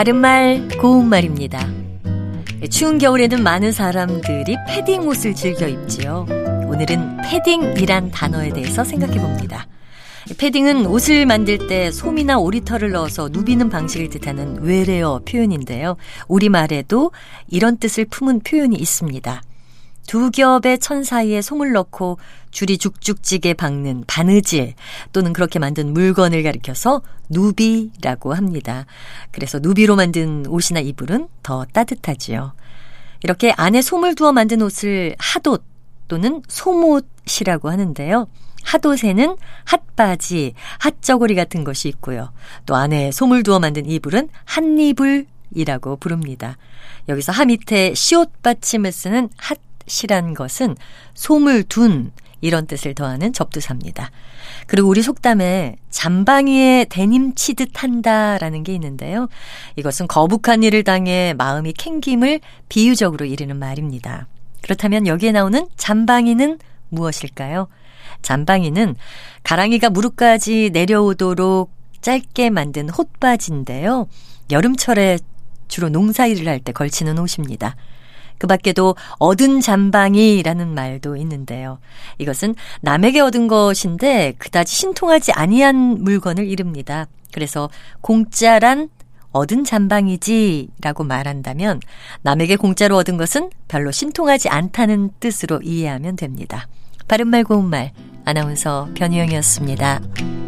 바른말 고운말입니다. 추운 겨울에는 많은 사람들이 패딩 옷을 즐겨 입지요. 오늘은 패딩이란 단어에 대해서 생각해 봅니다. 패딩은 옷을 만들 때 솜이나 오리털을 넣어서 누비는 방식을 뜻하는 외래어 표현인데요. 우리말에도 이런 뜻을 품은 표현이 있습니다. 두 겹의 천 사이에 솜을 넣고 줄이 죽죽지게 박는 바느질 또는 그렇게 만든 물건을 가리켜서 누비라고 합니다. 그래서 누비로 만든 옷이나 이불은 더 따뜻하지요. 이렇게 안에 솜을 두어 만든 옷을 핫옷 또는 솜옷이라고 하는데요. 핫옷에는 핫바지, 핫저고리 같은 것이 있고요. 또 안에 솜을 두어 만든 이불은 핫이불이라고 부릅니다. 여기서 하 밑에 시옷 받침을 쓰는 핫 이란 것은 솜을 둔 이런 뜻을 더하는 접두사입니다. 그리고 우리 속담에 잠방이에 데님 치듯 한다라는 게 있는데요. 이것은 거북한 일을 당해 마음이 캥김을 비유적으로 이르는 말입니다. 그렇다면 여기에 나오는 잠방이는 무엇일까요? 잠방이는 가랑이가 무릎까지 내려오도록 짧게 만든 홑바지인데요. 여름철에 주로 농사일을 할 때 걸치는 옷입니다. 그 밖에도 얻은 잠방이라는 말도 있는데요. 이것은 남에게 얻은 것인데 그다지 신통하지 아니한 물건을 이릅니다. 그래서 공짜란 얻은 잠방이지라고 말한다면 남에게 공짜로 얻은 것은 별로 신통하지 않다는 뜻으로 이해하면 됩니다. 바른말 고운말 아나운서 변희영이었습니다.